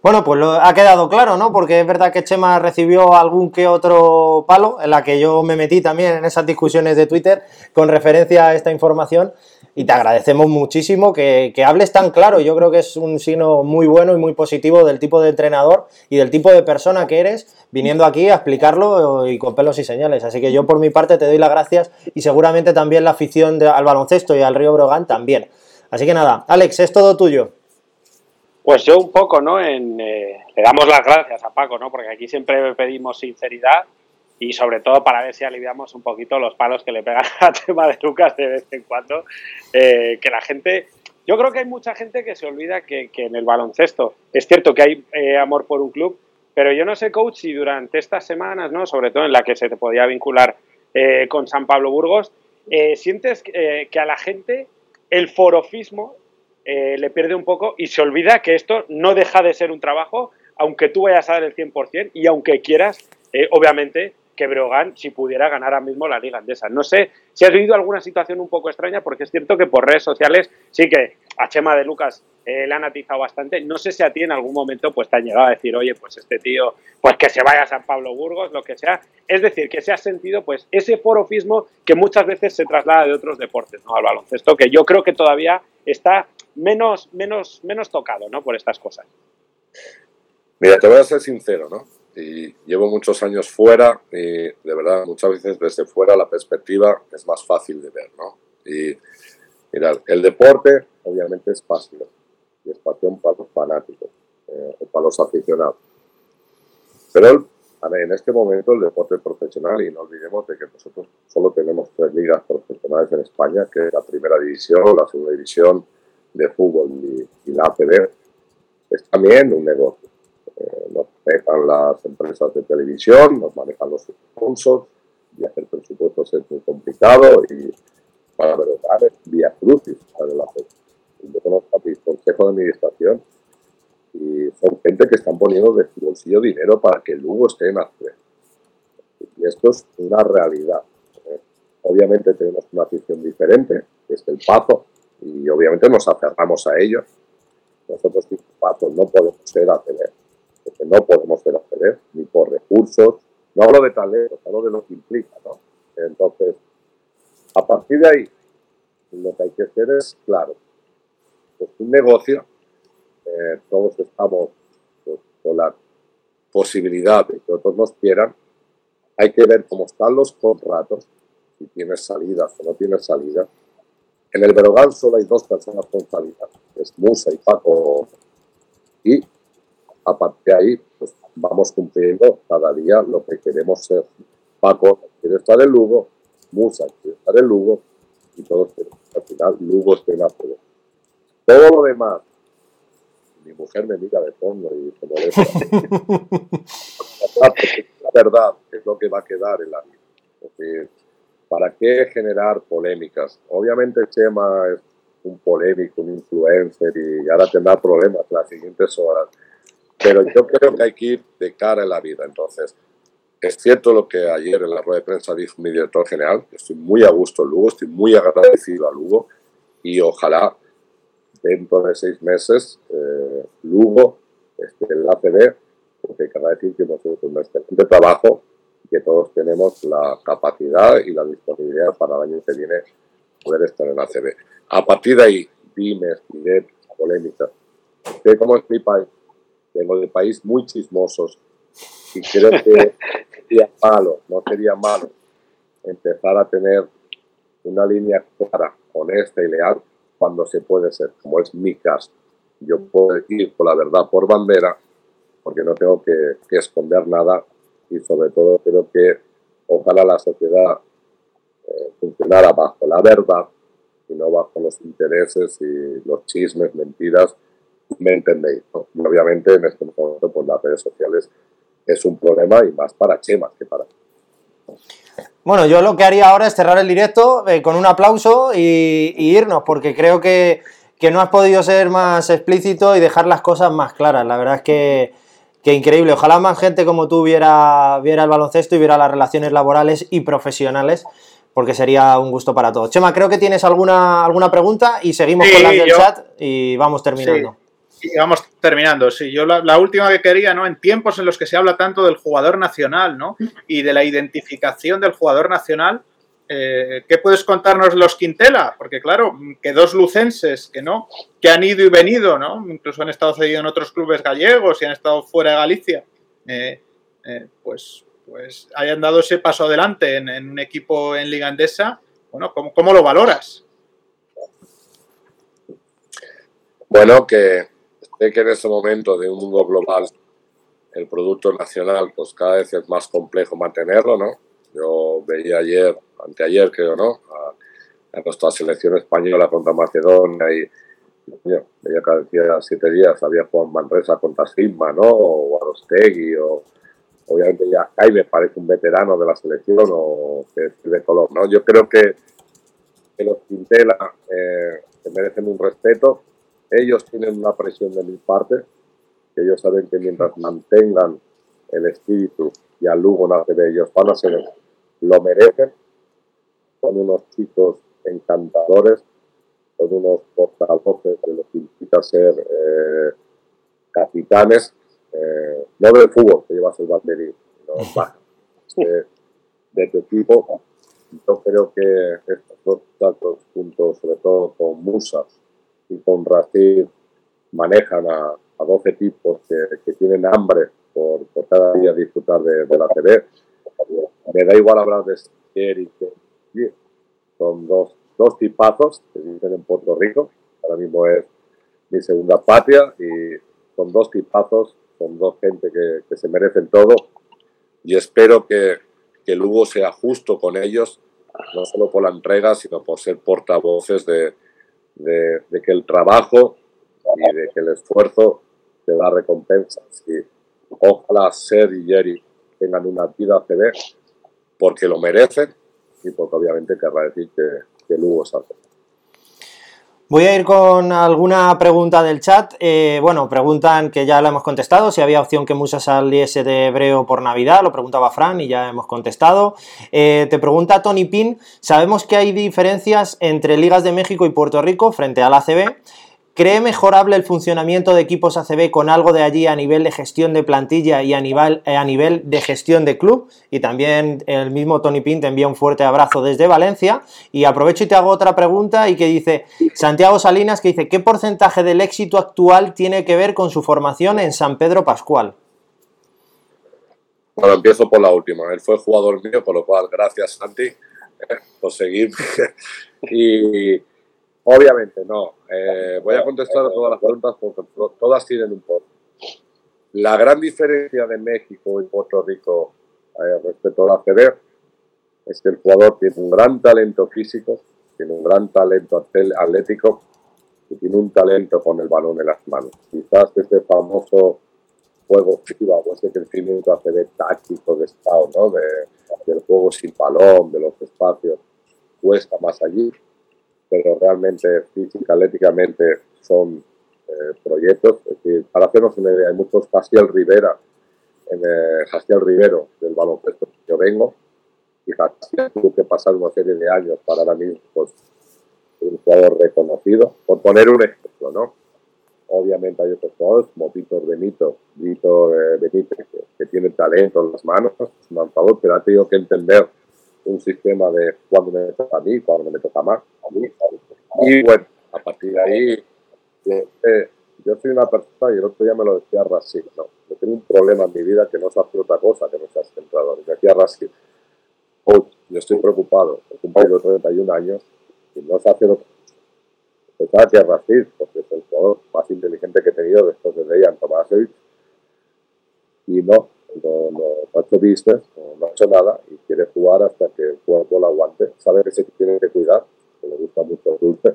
Bueno, pues lo, ha quedado claro, ¿no? Porque es verdad que Chema recibió algún que otro palo, en la que yo me metí también en esas discusiones de Twitter con referencia a esta información. Y te agradecemos muchísimo que, hables tan claro. Yo creo que es un signo muy bueno y muy positivo del tipo de entrenador y del tipo de persona que eres, viniendo aquí a explicarlo y con pelos y señales. Así que yo por mi parte te doy las gracias y seguramente también la afición al baloncesto y al Río Brogan también. Así que nada, Alex, es todo tuyo. Pues yo un poco, ¿no? Eh, le damos las gracias a Paco, ¿no? Porque aquí siempre pedimos sinceridad y sobre todo para ver si aliviamos un poquito los palos que le pegan a tema de Lucas de vez en cuando. Eh, que la gente, yo creo que hay mucha gente que se olvida que, en el baloncesto es cierto que hay eh, amor por un club, pero yo no sé, coach, si durante estas semanas, ¿no? Sobre todo en la que se te podía vincular con San Pablo Burgos, sientes que a la gente el forofismo eh, le pierde un poco y se olvida que esto no deja de ser un trabajo, aunque tú vayas a dar el 100% y aunque quieras, eh, obviamente, que Brogan, si pudiera, ganar ahora mismo la Liga Andesa. No sé si has vivido alguna situación un poco extraña, porque es cierto que por redes sociales sí que a Chema de Lucas eh, le han atizado bastante. No sé si a ti en algún momento pues, te han llegado a decir, oye, pues este tío, pues que se vaya a San Pablo Burgos, lo que sea. Es decir, que se ha sentido pues ese forofismo que muchas veces se traslada de otros deportes, ¿no? Al baloncesto, que yo creo que todavía está menos, menos, menos tocado, ¿no? Por estas cosas. Mira, te voy a ser sincero, ¿no? Y llevo muchos años fuera y de verdad muchas veces desde fuera la perspectiva es más fácil de ver, ¿no? Y el deporte obviamente es fácil y es pasión para los fanáticos eh, o para los aficionados. Pero en este momento el deporte profesional, y no olvidemos de que nosotros solo tenemos tres ligas profesionales en España, que es la primera división, la segunda división de fútbol y, la APB, es también un negocio. Manejan las empresas de televisión, nos manejan los sponsors, y hacer presupuestos es muy complicado y para verdad es vía crucis para la Yo conozco a mi consejo de administración y son gente que están poniendo de su bolsillo dinero para que Lugo esté en ACB. Y esto es una realidad. ¿eh? Obviamente tenemos una afición diferente, que es el Pazo, y obviamente nos aferramos a ello. Nosotros, el Pazo, no podemos ser ACB, porque no podemos ser ACB, ni por recursos, no hablo de talento, hablo de lo que implica, ¿no? Entonces, a partir de ahí, lo que hay que hacer es, claro, pues un negocio eh, todos estamos pues, con la posibilidad de que otros nos quieran, hay que ver cómo están los contratos, si tienes salidas o no tienes salidas. En el Berogal solo hay dos personas con salida, es Musa y Paco. Y a partir de ahí, pues vamos cumpliendo cada día lo que queremos ser. Paco quiere estar en Lugo, Musa quiere estar en Lugo, y todos queremos al final Lugo esté en Todo lo demás mi mujer me mira de fondo y se molesta. la verdad es lo que va a quedar en la vida. ¿Para qué generar polémicas? Obviamente Chema es un polémico, un influencer y ahora tendrá problemas las siguientes horas. Pero yo creo que hay que ir de cara en la vida. Entonces, es cierto lo que ayer en la rueda de prensa dijo mi director general. Estoy muy a gusto en Lugo, estoy muy agradecido a Lugo y ojalá dentro de seis meses, eh, Lugo, este, el ACB, porque cada decir que nosotros un excelente trabajo y que todos tenemos la capacidad y la disponibilidad para el año que viene poder estar en ACB. A partir de ahí, dime, diré, polémica. Sé cómo es mi país. Vengo de país muy chismosos y creo que sería malo, no sería malo empezar a tener una línea clara, honesta y leal cuando se puede ser, como es mi caso. Yo puedo ir con la verdad por bandera, porque no tengo que, esconder nada y sobre todo creo que ojalá la sociedad eh, funcionara bajo la verdad y no bajo los intereses y los chismes, mentiras, me entendéis. obviamente en este momento pues las redes sociales es un problema y más para Chema que para bueno, yo lo que haría ahora es cerrar el directo eh, con un aplauso y, irnos, porque creo que, no has podido ser más explícito y dejar las cosas más claras. La verdad es que, increíble. Ojalá más gente como tú viera, viera el baloncesto y viera las relaciones laborales y profesionales, porque sería un gusto para todos. Chema, creo que tienes alguna, alguna pregunta y seguimos con las del chat y vamos terminando. Y vamos terminando, sí. Yo la, última que quería, ¿no? En tiempos en los que se habla tanto del jugador nacional, ¿no? Y de la identificación del jugador nacional, eh, ¿qué puedes contarnos los Quintela? Porque claro, que dos lucenses que no, que han ido y venido, ¿no? Incluso han estado cedidos en otros clubes gallegos y han estado fuera de Galicia, eh, eh, pues, pues hayan dado ese paso adelante en, un equipo en Liga Andesa. Bueno, ¿cómo, cómo lo valoras? Bueno, que Sé que en este momento de un mundo global el producto nacional pues cada vez es más complejo mantenerlo, ¿no? Yo veía ayer, anteayer creo, ¿no? A, nuestra selección española contra Macedonia y veía cada día, siete días había Juan Manresa contra Sigma, ¿no? O Arostegui, o obviamente ya Jaime parece un veterano de la selección o que es de color, ¿no? Yo creo que, que los Quintela eh, merecen un respeto ellos tienen una presión de mi parte, que ellos saben que mientras mantengan el espíritu y al Lugo nace de ellos, van a ser, lo merecen. Son unos chicos encantadores, son unos portavoces de lo que implica ser eh, capitanes, eh, no del fútbol que llevas el banderín, sino de, de tu equipo. Yo creo que estos dos juntos, sobre todo con Musa, y con Racing manejan a, a 12 tipos que, tienen hambre por, cada día disfrutar de, la TV. Me da igual hablar de Sier y que son dos, dos tipazos que viven en Puerto Rico. Ahora mismo es mi segunda patria y son dos tipazos, son dos gente que, que se merecen todo. y espero que, que Lugo sea justo con ellos, no solo por la entrega, sino por ser portavoces de, de, que el trabajo y de que el esfuerzo te da recompensa. ojalá Ser y Jerry tengan una vida CB porque lo merecen y porque obviamente querrá decir que, que Lugo es algo. Voy a ir con alguna pregunta del chat. Eh, bueno, preguntan que ya la hemos contestado, si había opción que Musa saliese de Hebreo por Navidad, lo preguntaba Fran y ya hemos contestado. Eh, te pregunta Tony Pin, sabemos que hay diferencias entre Ligas de México y Puerto Rico frente a la ACB. ¿Cree mejorable el funcionamiento de equipos ACB con algo de allí a nivel de gestión de plantilla y a nivel, eh, a nivel de gestión de club? Y también el mismo Tony Pin te envía un fuerte abrazo desde Valencia. Y aprovecho y te hago otra pregunta y que dice Santiago Salinas, que dice, ¿qué porcentaje del éxito actual tiene que ver con su formación en San Pedro Pascual? Bueno, empiezo por la última. Él fue jugador mío, con lo cual, gracias Santi eh, por seguir. y Obviamente, no. Eh, voy a contestar a todas las preguntas porque todas tienen un poco. La gran diferencia de México y Puerto Rico eh, respecto a la CB es que el jugador tiene un gran talento físico, tiene un gran talento atlético y tiene un talento con el balón en las manos. Quizás este famoso juego FIBA o este crecimiento ACB táctico de estado, ¿no? de, del juego sin balón, de los espacios, cuesta más allí pero realmente física, atléticamente son eh, proyectos. Es decir, para hacernos una idea, hay muchos Jaciel Rivera, en eh, Rivero del baloncesto que yo vengo, y Jaciel tuvo que pasar una serie de años para ahora mismo pues, un jugador reconocido. Por poner un ejemplo, ¿no? Obviamente hay otros jugadores como Víctor Benito, Víctor eh, Benítez, que, tiene talento en las manos, es un lanzador, pero ha tenido que entender un sistema de cuando me toca a mí, cuando me toca más a mí. Y bueno, a partir de ahí, eh, yo soy una persona, y el otro día me lo decía Rasil, ¿no? Yo tengo un problema en mi vida que no se hace otra cosa que no se ha centrado. Me decía Rasil, oh, yo estoy preocupado, he cumplido 31 años y no se hace otra cosa. Pensaba que Rasil, porque es el jugador más inteligente que he tenido después de Dejan Tomasevich, y no, no, no, ha hecho business, no, ha hecho nada y quiere jugar hasta que el cuerpo lo aguante. Sabe que se tiene que cuidar, que le gusta mucho el dulce.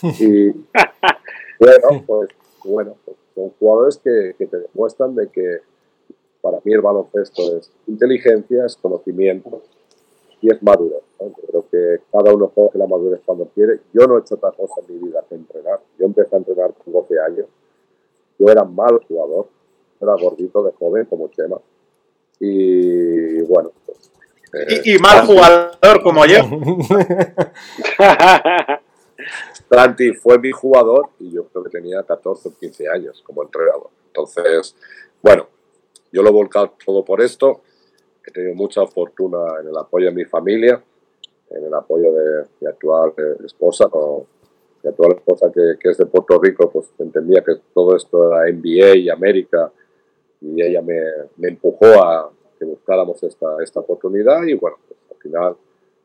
Y bueno, pues, bueno, pues son jugadores que, que, te demuestran de que para mí el baloncesto es inteligencia, es conocimiento y es madurez. creo que cada uno coge la madurez cuando quiere. Yo no he hecho otra cosa en mi vida que entrenar. Yo empecé a entrenar con 12 años. Yo era mal jugador, era gordito de joven como Chema. Y bueno. Pues, y, eh, mal jugador como yo. Santi fue mi jugador y yo creo que tenía 14 o 15 años como entrenador. Entonces, bueno, yo lo he volcado todo por esto. He tenido mucha fortuna en el apoyo de mi familia, en el apoyo de mi actual eh, esposa, o mi actual esposa que, que, es de Puerto Rico, pues entendía que todo esto era NBA y América y ella me, me empujó a que buscáramos esta, esta oportunidad y bueno, pues, al final,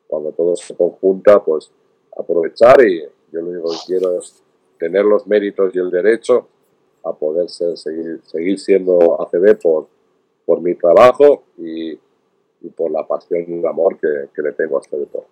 cuando todo se conjunta, pues aprovechar y yo lo único que quiero es tener los méritos y el derecho a poder ser, seguir, seguir siendo ACB por, por mi trabajo y, y por la pasión y el amor que, que le tengo a este deporte.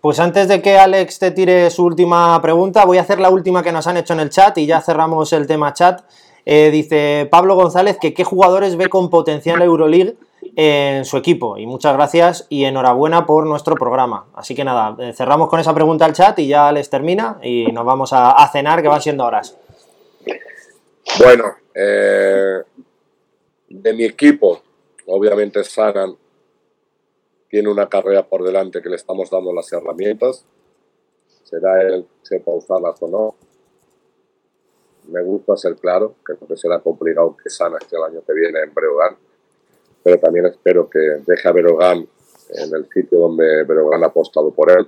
Pues antes de que Alex te tire su última pregunta, voy a hacer la última que nos han hecho en el chat y ya cerramos el tema chat. Eh, dice Pablo González que qué jugadores ve con potencial Euroleague en su equipo. Y muchas gracias y enhorabuena por nuestro programa. Así que nada, eh, cerramos con esa pregunta al chat y ya les termina y nos vamos a, cenar, que van siendo horas. Bueno, eh, de mi equipo, obviamente Sanan tiene una carrera por delante que le estamos dando las herramientas. Será él sepa usarlas o no me gusta ser claro, que no será complicado que Sana este el año que viene en Breogán, pero también espero que deje a Breogán en el sitio donde Breogán ha apostado por él.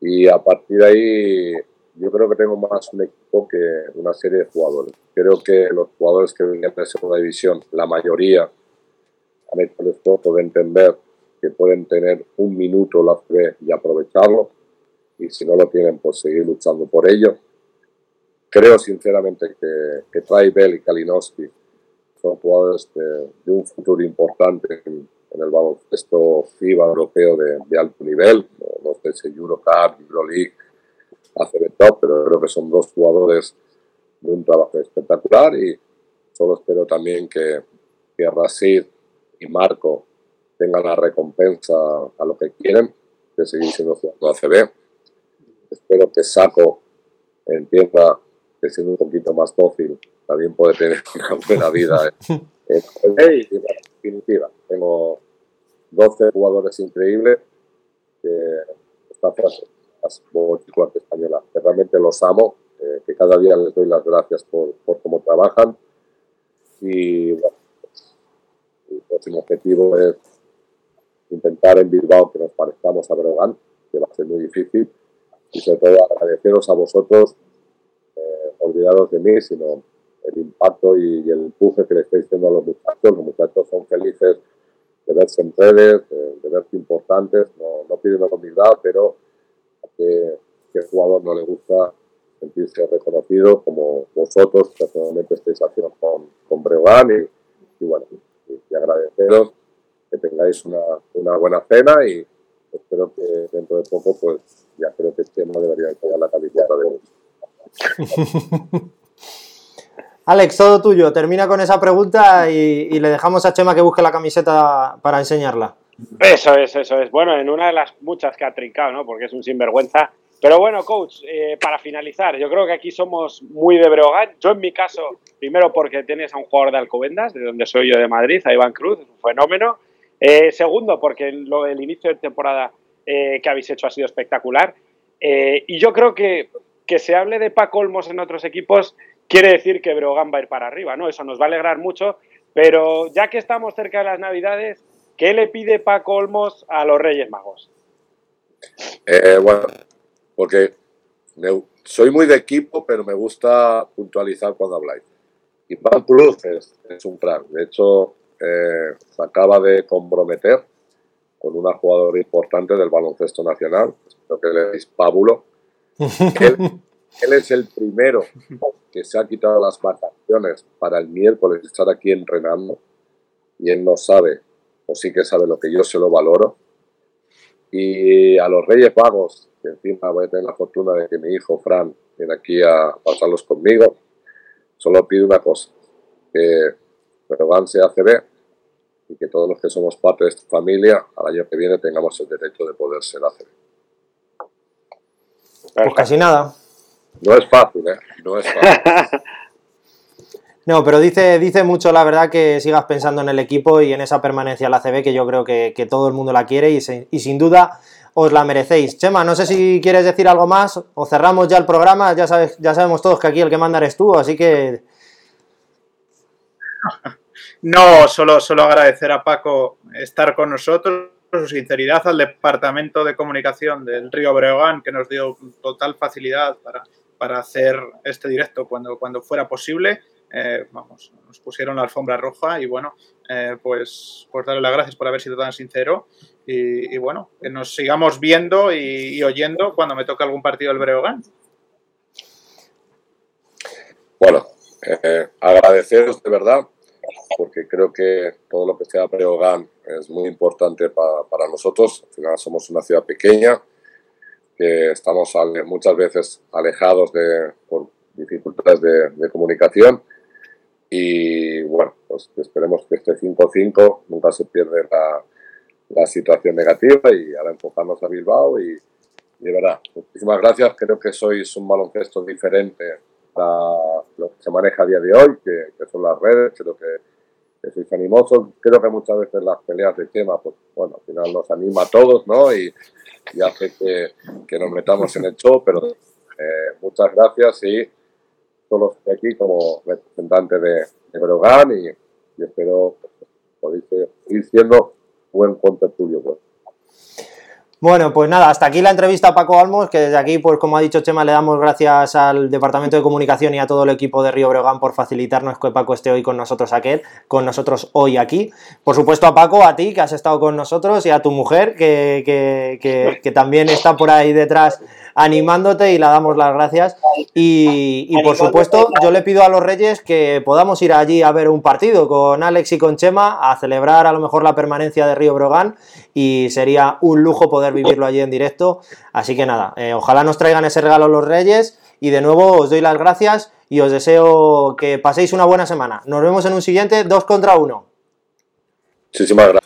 Y a partir de ahí, yo creo que tengo más un equipo que una serie de jugadores. Creo que los jugadores que vienen de segunda división, la mayoría, han hecho el esfuerzo de entender que pueden tener un minuto la fe y aprovecharlo. Y si no lo tienen, pues seguir luchando por ello Creo sinceramente que, que Bell y Kalinowski son jugadores de, un futuro importante en, el baloncesto FIBA europeo de, alto nivel, no, sé si Eurocup, Euroleague, ACB Top, pero creo que son dos jugadores de un trabajo espectacular y solo espero también que, que Rashid y Marco tengan la recompensa a lo que quieren, de seguir siendo jugador ACB. Espero que Saco entienda que siendo un poquito más dócil también puede tener una buena vida. En definitiva, tengo 12 jugadores increíbles que esta frase, española, que realmente los amo, eh, que cada día les doy las gracias por, por cómo trabajan. Y bueno, el próximo objetivo es intentar en Bilbao que nos parezcamos a Breogán, que va a ser muy difícil, y sobre todo agradeceros a vosotros, olvidaros de mí, sino el impacto y, el empuje que le estáis dando a los muchachos. Los muchachos son felices de verse en redes, de, verse importantes, no, no piden la humildad, pero a que, que jugador no le gusta sentirse reconocido como vosotros personalmente estáis haciendo con, con Breogán y, y bueno, y agradeceros que tengáis una, una, buena cena y espero que dentro de poco, pues ya creo que este no debería llegar la camiseta de hoy. Alex, todo tuyo. Termina con esa pregunta y, le dejamos a Chema que busque la camiseta para enseñarla. Eso es, eso es. Bueno, en una de las muchas que ha trincado, ¿no? Porque es un sinvergüenza. Pero bueno, coach, eh, para finalizar, yo creo que aquí somos muy de Breogán. Yo en mi caso, primero porque tienes a un jugador de Alcobendas, de donde soy yo de Madrid, a Iván Cruz, es un fenómeno. Eh, segundo, porque lo, el inicio de temporada eh, que habéis hecho ha sido espectacular. Y yo creo que que se hable de Paco Olmos en otros equipos quiere decir que Breogán va a ir para arriba, ¿no? Eso nos va a alegrar mucho. Pero ya que estamos cerca de las Navidades, ¿qué le pide Paco Olmos a los Reyes Magos? bueno, porque soy muy de equipo, pero me gusta puntualizar cuando habláis. Iván Cruz es, es un crack. De hecho, eh, se acaba de comprometer con una jugadora importante del baloncesto nacional, creo que él es Pábulo. Él, es el primero que se ha quitado las vacaciones para el miércoles estar aquí entrenando y él no sabe, o sí que sabe lo que yo se lo valoro. Y a los Reyes Magos, que encima voy a tener la fortuna de que mi hijo Fran viene aquí a pasarlos conmigo, solo pido una cosa, que pero van se ACB y que todos los que somos parte de esta familia al año que viene tengamos el derecho de poder ser ACB. Pues casi nada. No es fácil, ¿eh? No es fácil. No, pero dice, dice mucho la verdad que sigas pensando en el equipo y en esa permanencia en la CB que yo creo que, todo el mundo la quiere y, y, sin duda os la merecéis. Chema, no sé si quieres decir algo más o cerramos ya el programa, ya, sabes, ya sabemos todos que aquí el que manda eres tú, así que no, solo, solo agradecer a Paco estar con nosotros, su sinceridad al Departamento de Comunicación del Río Breogán, que nos dio total facilidad para, para hacer este directo cuando, cuando fuera posible. Eh, vamos, nos pusieron la alfombra roja y bueno, eh, pues, pues darle las gracias por haber sido tan sincero y, bueno, que nos sigamos viendo y, oyendo cuando me toque algún partido del Breogán. Bueno, eh, agradeceros de verdad porque creo que todo lo que sea Breogán es muy importante para, para nosotros. Al final somos una ciudad pequeña, que estamos muchas veces alejados de, por dificultades de, de comunicación. Y bueno, pues esperemos que este 5-5 nunca se pierde la, la, situación negativa y ahora enfocarnos a Bilbao. Y, de verdad, muchísimas gracias. Creo que sois un baloncesto diferente a lo que se maneja a día de hoy, que, que son las redes. Creo que que sois animosos. Creo que muchas veces las peleas de tema, pues bueno, al final nos anima a todos, ¿no? Y, hace que, que, nos metamos en el show, pero eh, muchas gracias y solo estoy aquí como representante de, de Brogan y, espero podéis ir siendo buen contertulio. Pues. Bueno, pues nada, hasta aquí la entrevista a Paco Almos, que desde aquí, pues como ha dicho Chema, le damos gracias al Departamento de Comunicación y a todo el equipo de Río Breogán por facilitarnos que Paco esté hoy con nosotros aquel, con nosotros hoy aquí. Por supuesto a Paco, a ti que has estado con nosotros y a tu mujer que, que, que, que también está por ahí detrás animándote y le damos las gracias. Y, y, por supuesto, yo le pido a los Reyes que podamos ir allí a ver un partido con Alex y con Chema, a celebrar a lo mejor la permanencia de Río Brogan y sería un lujo poder vivirlo allí en directo. Así que nada, eh, ojalá nos traigan ese regalo los Reyes y de nuevo os doy las gracias y os deseo que paséis una buena semana. Nos vemos en un siguiente 2 contra 1. Muchísimas gracias.